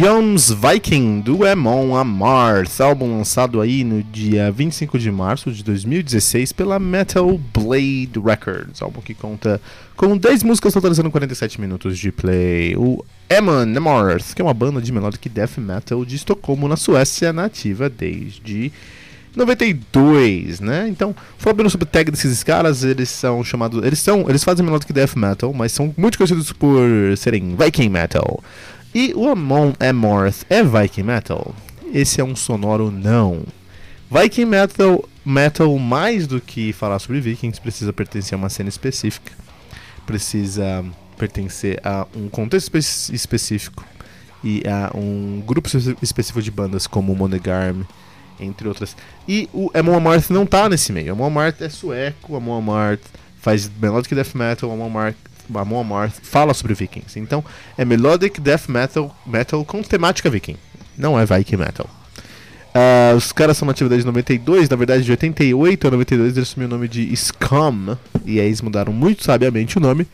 Yoms Viking do Emon Amarth, álbum lançado aí no dia 25 de março de 2016 pela Metal Blade Records, álbum que conta com 10 músicas totalizando 47 minutos de play. O Emon Amarth, que é uma banda de melodic death metal de Estocolmo, na Suécia, nativa desde 92, né? Então, falando sobre o tag desses caras, eles são chamados, eles são, eles fazem melodic death metal, mas são muito conhecidos por serem Viking metal. E o Amon Amarth é Viking Metal? Esse é um sonoro não. Viking Metal, metal mais do que falar sobre Vikings, precisa pertencer a uma cena específica. Precisa pertencer a um contexto espe específico e a um grupo específico de bandas como Monegarm, entre outras. E o Amon Amarth não tá nesse meio. Amon Amarth é sueco, Amon Amarth faz melodic death metal, Amon Amarth Amon Amarth fala sobre vikings. Então, é melodic death metal, metal com temática viking. Não é Viking metal. Uh, os caras são nativos desde 92, na verdade de 88 a 92 eles assumiram o nome de Scum, e aí eles mudaram muito sabiamente o nome,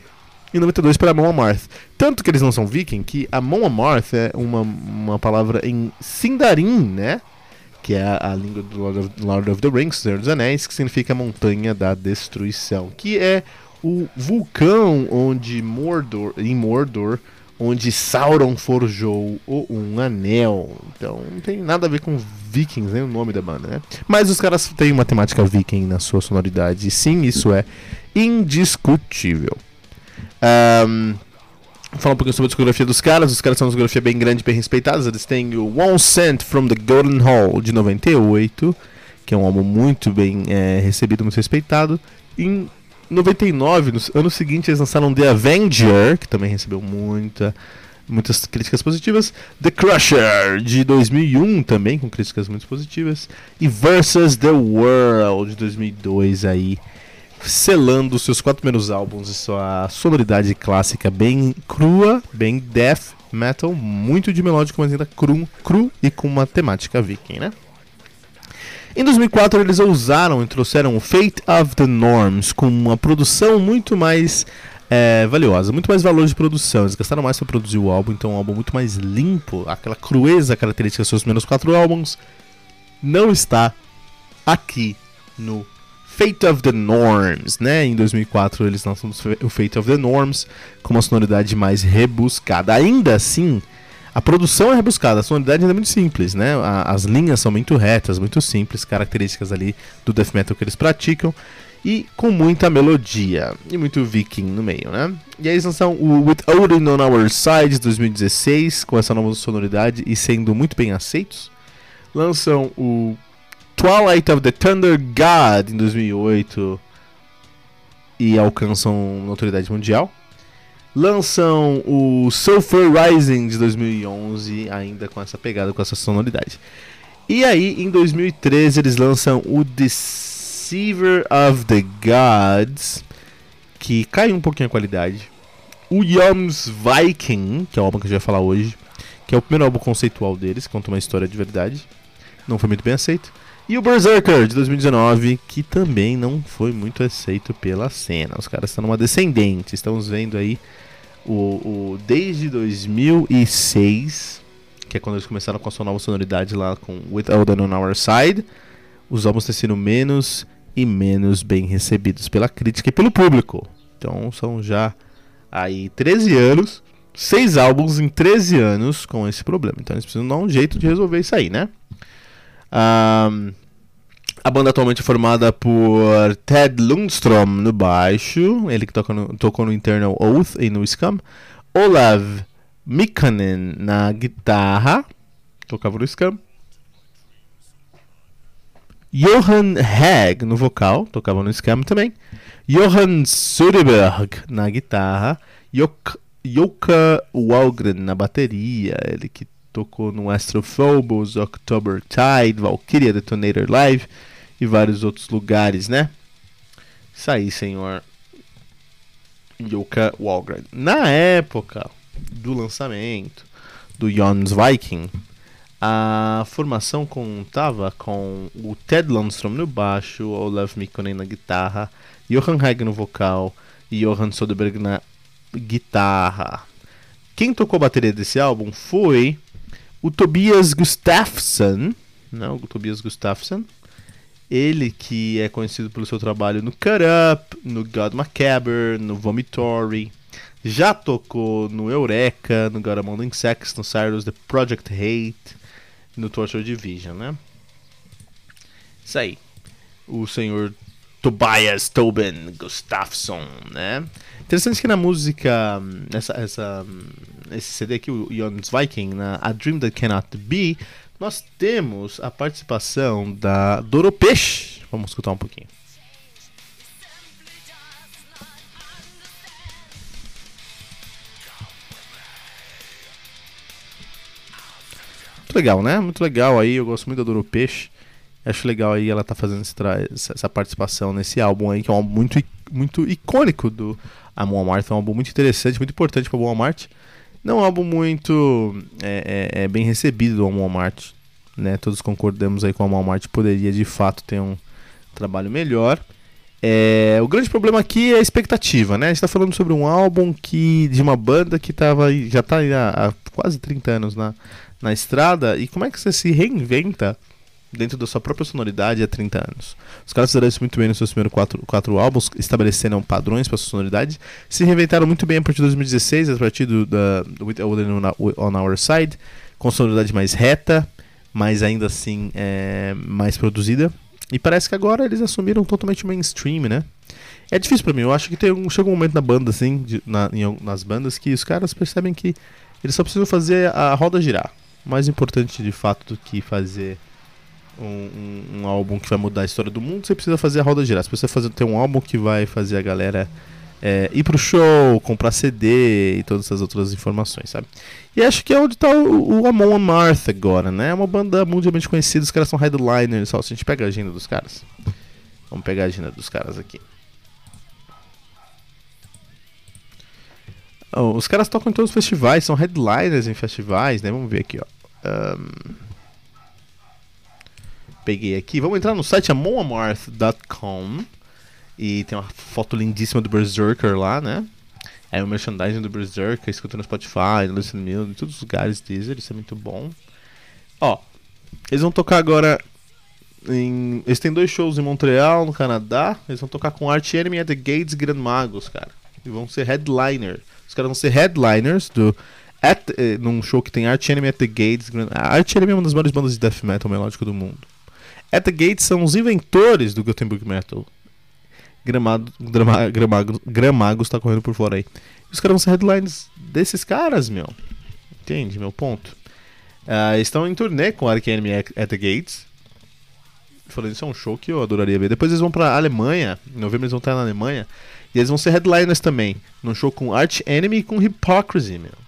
em 92 para Amon Amarth. Tanto que eles não são viking, que Amon Amarth é uma, uma palavra em Sindarin, né? Que é a, a língua do Lord of, Lord of the Rings, Senhor dos Anéis, que significa Montanha da Destruição, que é o vulcão onde Mordor, em Mordor, onde Sauron forjou o um anel. Então não tem nada a ver com Vikings, nem o nome da banda, né? Mas os caras têm uma temática viking na sua sonoridade, sim, isso é indiscutível. Um, falar um pouquinho sobre a discografia dos caras. Os caras são uma discografia bem grande, bem respeitados. Eles têm o One Cent from the Golden Hall de 98, que é um álbum muito bem é, recebido, muito respeitado. Em 99, no ano seguinte, eles lançaram The Avenger, que também recebeu muita, muitas críticas positivas. The Crusher, de 2001, também com críticas muito positivas. E Versus the World, de 2002, aí, selando seus quatro primeiros álbuns e sua sonoridade clássica bem crua, bem death metal, muito de melódico, mas ainda cru, cru e com uma temática viking, né? Em 2004 eles ousaram e trouxeram o Fate of the Norms com uma produção muito mais é, valiosa, muito mais valor de produção. Eles gastaram mais para produzir o álbum, então é um álbum muito mais limpo. Aquela crueza característica dos seus primeiros quatro álbuns não está aqui no Fate of the Norms, né? Em 2004 eles lançam o Fate of the Norms com uma sonoridade mais rebuscada. Ainda assim, a produção é rebuscada, a sonoridade é muito simples, né? as linhas são muito retas, muito simples, características ali do death metal que eles praticam e com muita melodia e muito viking no meio, né? E aí lançam o With Odin on Our Side 2016 com essa nova sonoridade e sendo muito bem aceitos. Lançam o Twilight of the Thunder God em 2008 e alcançam notoriedade mundial lançam o Sulfur Rising de 2011, ainda com essa pegada, com essa sonoridade. E aí, em 2013, eles lançam o Deceiver of the Gods, que cai um pouquinho a qualidade. o Yoms Viking, que é o álbum que a gente vai falar hoje, que é o primeiro álbum conceitual deles, conta uma história de verdade. Não foi muito bem aceito. E o Berserker de 2019, que também não foi muito aceito pela cena. Os caras estão numa descendente. Estamos vendo aí o, o desde 2006, que é quando eles começaram com a sua nova sonoridade lá com With Elden on Our Side, os álbuns têm sido menos e menos bem recebidos pela crítica e pelo público. Então são já aí 13 anos, 6 álbuns em 13 anos com esse problema. Então eles precisam dar um jeito de resolver isso aí, né? Um, a banda atualmente é formada por Ted Lundstrom no baixo, ele que toca no, tocou no Internal Oath e no Scum. Olav Mikkonen na guitarra, tocava no Scum. Johan Hag no vocal, tocava no Scam também. Johan Söderberg na guitarra. Jok Joka Walgren na bateria, ele que tocou no Astrophobos, October Tide, Valkyria Detonator Live e vários outros lugares, né? Isso aí, senhor Yuka Walgren. Na época do lançamento do Jons Viking, a formação contava com o Ted Lundstrom no baixo, Olaf Mikkonen na guitarra, Johan Hag no vocal e Johan Soderberg na guitarra. Quem tocou a bateria desse álbum foi o Tobias Gustafsson, não, o Tobias Gustafsson, ele que é conhecido pelo seu trabalho no Cut Up, no God Macabre, no Vomitory, já tocou no Eureka, no God Among Insects, no Cyrus The Project Hate, no Torture Division, né? Isso aí. O senhor Tobias Tobin Gustafsson, né? Interessante que na música, essa, essa, esse CD aqui, o Jonas Viking, na A Dream That Cannot Be, nós temos a participação da Doropesh. Vamos escutar um pouquinho. Muito legal, né? Muito legal aí, eu gosto muito da Doropesh. Acho legal aí ela tá fazendo essa participação nesse álbum aí, que é um álbum muito, muito icônico do Amon Amarth. É um álbum muito interessante, muito importante para Amon Amarth. Não é um álbum muito é, é, é bem recebido do Amarth. Né? Todos concordamos aí com o Amarth poderia de fato ter um trabalho melhor. É, o grande problema aqui é a expectativa, né? A gente está falando sobre um álbum que de uma banda que tava, já está há, há quase 30 anos na, na estrada. E como é que você se reinventa dentro da sua própria sonoridade há 30 anos. Os caras fizeram isso muito bem nos seus primeiros quatro, quatro álbuns, estabeleceram padrões para sua sonoridade, se reinventaram muito bem a partir de 2016, a partir do, da, With On Our Side, com sonoridade mais reta, mas ainda assim é, mais produzida. E parece que agora eles assumiram totalmente mainstream, né? É difícil para mim, eu acho que tem um, chega um momento na banda, assim, de, na, em, nas bandas, que os caras percebem que eles só precisam fazer a roda girar. Mais importante de fato do que fazer um, um, um, álbum que vai mudar a história do mundo, você precisa fazer a roda girar. Você fazer, ter um álbum que vai fazer a galera é, ir pro show, comprar CD e todas essas outras informações, sabe? E acho que é onde tá o, o Amon Amarth agora, né? É uma banda mundialmente conhecida, os caras são headliners, só. Se a gente pega a agenda dos caras. Vamos pegar a agenda dos caras aqui. Oh, os caras tocam em todos os festivais, são headliners em festivais, né? Vamos ver aqui, ó. Um peguei aqui. Vamos entrar no site amonamarth.com e tem uma foto lindíssima do Berserker lá, né? É o merchandising do Berserker, escutando no Spotify, no Listen Mill, em todos os lugares Deezer, isso é muito bom. Ó, eles vão tocar agora em... Eles têm dois shows em Montreal, no Canadá. Eles vão tocar com Art Enemy at the Gates Grand Magos, cara. E vão ser headliner. Os caras vão ser headliners do at, eh, num show que tem Art Enemy at the Gates. Grand... A Art Enemy é uma das maiores bandas de death metal melódico do mundo. At the Gates são os inventores do Gothenburg Metal. Gramado, grama, gramago, Gramagos tá correndo por fora aí. Os caras vão ser headlines desses caras, meu. Entende, meu ponto? Uh, estão em turnê com Ark Enemy at the Gates. Falando isso é um show que eu adoraria ver. Depois eles vão pra Alemanha. Em novembro eles vão estar na Alemanha. E eles vão ser headliners também. Num show com Arch Enemy e com Hypocrisy, meu.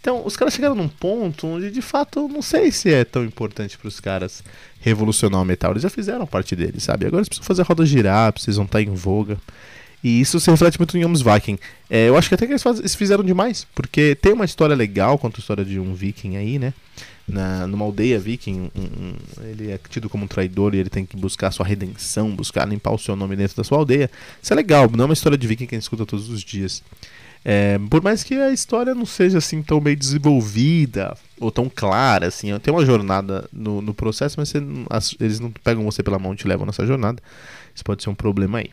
Então, os caras chegaram num ponto onde, de fato, não sei se é tão importante para os caras revolucionar o metal. Eles já fizeram parte dele, sabe? Agora eles precisam fazer a roda girar, precisam estar em voga. E isso se reflete muito em Homens Viking. É, eu acho que até que eles, faz, eles, fizeram demais, porque tem uma história legal quanto a história de um viking aí, né? Na, numa aldeia viking, um, um, ele é tido como um traidor e ele tem que buscar sua redenção, buscar limpar o seu nome dentro da sua aldeia. Isso é legal, não é uma história de viking que a gente escuta todos os dias. É, por mais que a história não seja assim tão bem desenvolvida ou tão clara, assim, tem uma jornada no, no processo, mas as, eles não pegam você pela mão e te levam nessa jornada. Isso pode ser um problema aí.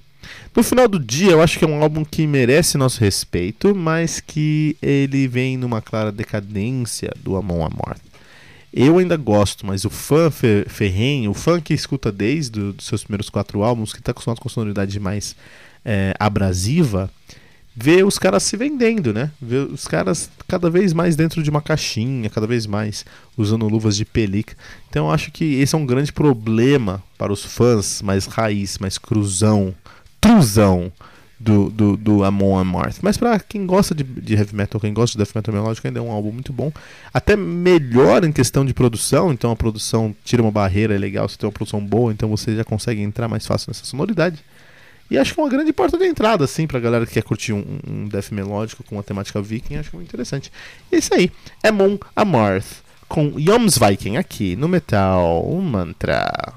No final do dia, eu acho que é um álbum que merece nosso respeito, mas que ele vem numa clara decadência do Amon Amarth. Eu ainda gosto, mas o fã ferrenho, o fã que escuta desde os seus primeiros quatro álbuns, que está acostumado com sonoridade mais é, abrasiva, vê os caras se vendendo, né? Vê os caras cada vez mais dentro de uma caixinha, cada vez mais usando luvas de pelica. Então acho que esse é um grande problema para os fãs mais raiz, mais cruzão, truzão do, do, do Amon Amarth. Mas para quem gosta de, de, heavy metal, quem gosta de death metal melódico, ainda é um álbum muito bom. Até melhor em questão de produção, então a produção tira uma barreira, é legal, você tem uma produção boa, então você já consegue entrar mais fácil nessa sonoridade. E acho que é uma grande porta de entrada, assim, pra galera que quer curtir um, um death melódico com uma temática viking, acho muito interessante. E isso aí, Amon Amarth, com Yoms Viking aqui no Metal Mantra.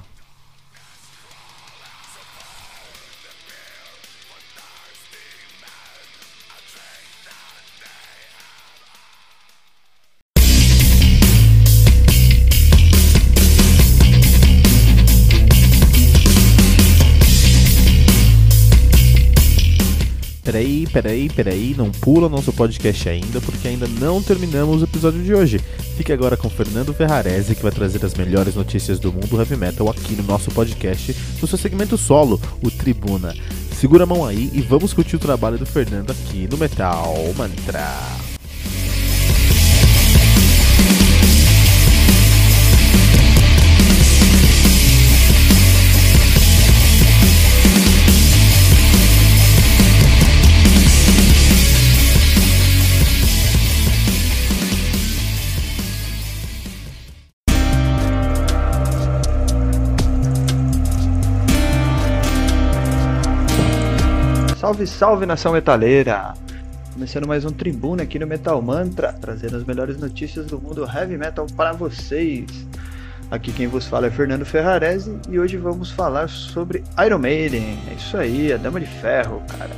Peraí, peraí, peraí, não pula nosso podcast ainda, porque ainda não terminamos o episódio de hoje. Fique agora com Fernando Ferrarese, que vai trazer as melhores notícias do mundo heavy metal aqui no nosso podcast, no seu segmento solo, o Tribuna. Segura a mão aí e vamos curtir o trabalho do Fernando aqui no Metal Mantra. Salve, salve nação metaleira! Começando mais um Tribuna aqui no Metal Mantra, trazendo as melhores notícias do mundo heavy metal para vocês. Aqui quem vos fala é Fernando Ferrarese e hoje vamos falar sobre Iron Maiden. É isso aí, a Dama de Ferro, cara.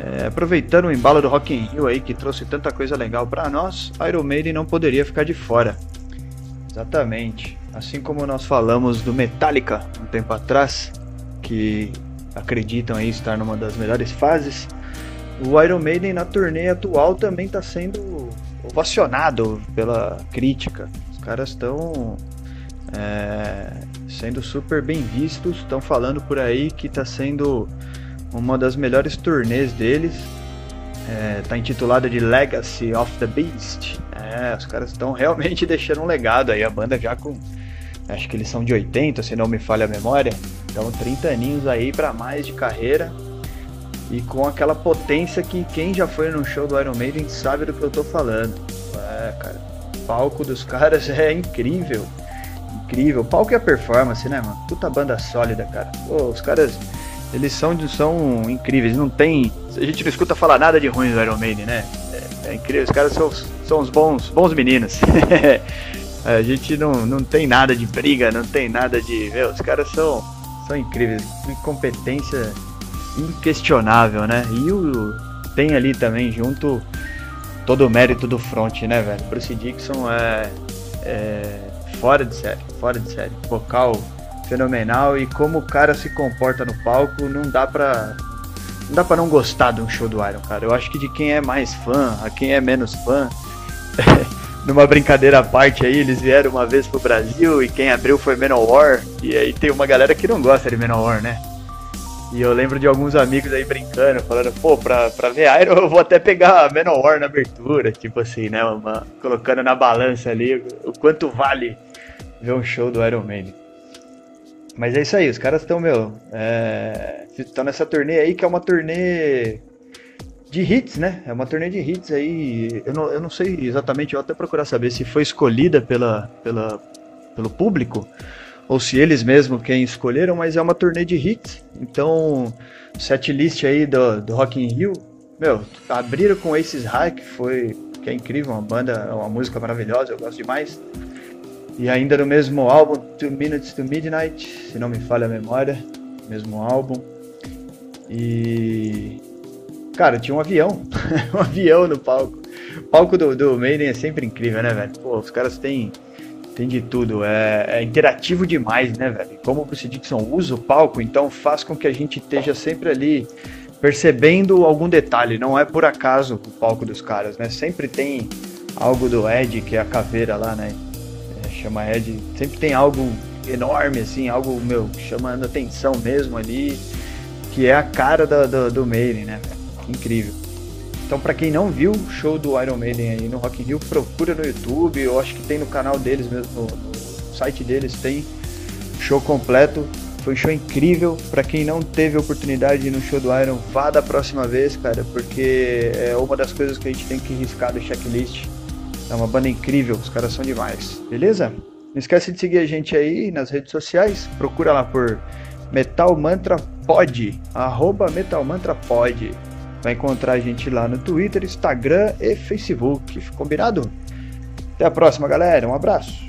É, aproveitando o embalo do Rock in Rio aí que trouxe tanta coisa legal para nós, Iron Maiden não poderia ficar de fora. Exatamente. Assim como nós falamos do Metallica um tempo atrás, que acreditam aí estar numa das melhores fases. O Iron Maiden na turnê atual também está sendo ovacionado pela crítica. Os caras estão é, sendo super bem vistos, estão falando por aí que está sendo uma das melhores turnês deles. Está é, intitulada de Legacy of the Beast. É, os caras estão realmente deixando um legado aí. A banda já com. Acho que eles são de 80, se não me falha a memória. Então 30 aninhos aí para mais de carreira e com aquela potência que quem já foi no show do Iron Maiden sabe do que eu tô falando. É, cara, o palco dos caras é incrível. Incrível. O palco e a performance, né, mano? Puta banda sólida, cara. Pô, os caras, eles são, são incríveis. Não tem. A gente não escuta falar nada de ruim do Iron Maiden, né? É, é incrível. Os caras são, são os bons, bons meninos. a gente não, não tem nada de briga, não tem nada de. Meu, os caras são são incríveis. Incompetência inquestionável, né? E o, tem ali também junto todo o mérito do front, né, velho? Bruce Dixon é, é fora de série, fora de série. Vocal fenomenal e como o cara se comporta no palco, não dá pra não dá para não gostar de um show do Iron, cara. Eu acho que de quem é mais fã, a quem é menos fã, numa brincadeira à parte aí, eles vieram uma vez pro Brasil e quem abriu foi Manowar. E aí tem uma galera que não gosta de Manowar, né? E eu lembro de alguns amigos aí brincando, falando, pô, pra, pra ver Iron eu vou até pegar Manowar na abertura, tipo assim, né? Uma, colocando na balança ali o quanto vale ver um show do Iron Man. Mas é isso aí, os caras estão, meu, estão é, nessa turnê aí que é uma turnê de hits, né? É uma turnê de hits aí. Eu não, eu não sei exatamente, eu até procurar saber se foi escolhida pela, pela, pelo público ou se eles mesmos quem escolheram, mas é uma turnê de hits. Então, setlist aí do, do Rock in Rio, meu, abriram com Aces High, que foi que é incrível, uma banda, uma música maravilhosa, eu gosto demais. E ainda no mesmo álbum, Two Minutes to Midnight, se não me falha a memória, mesmo álbum. E. Cara, tinha um avião, um avião no palco. O palco do, do Maiden é sempre incrível, né, velho? Pô, os caras têm, têm de tudo. É, é interativo demais, né, velho? Como o Bruce Dixon usa o palco, então faz com que a gente esteja sempre ali percebendo algum detalhe. Não é por acaso o palco dos caras, né? Sempre tem algo do Ed, que é a caveira lá, né? chama Ed, sempre tem algo enorme, assim, algo, meu, chamando atenção mesmo ali, que é a cara do, do, do Maiden, né, Incrível. Então, para quem não viu o show do Iron Maiden aí no Rock in Rio, procura no YouTube, eu acho que tem no canal deles mesmo, no, site deles tem show completo. Foi um show incrível. Para quem não teve oportunidade de ir no show do Iron, vá da próxima vez, cara, porque é uma das coisas que a gente tem que riscar do checklist é uma banda incrível, os caras são demais. Beleza? Não esquece de seguir a gente aí nas redes sociais. Procura lá por Metal Mantra Pod, arroba Metal Mantra Pod. Vai encontrar a gente lá no Twitter, Instagram e Facebook. Combinado? Até a próxima, galera. Um abraço.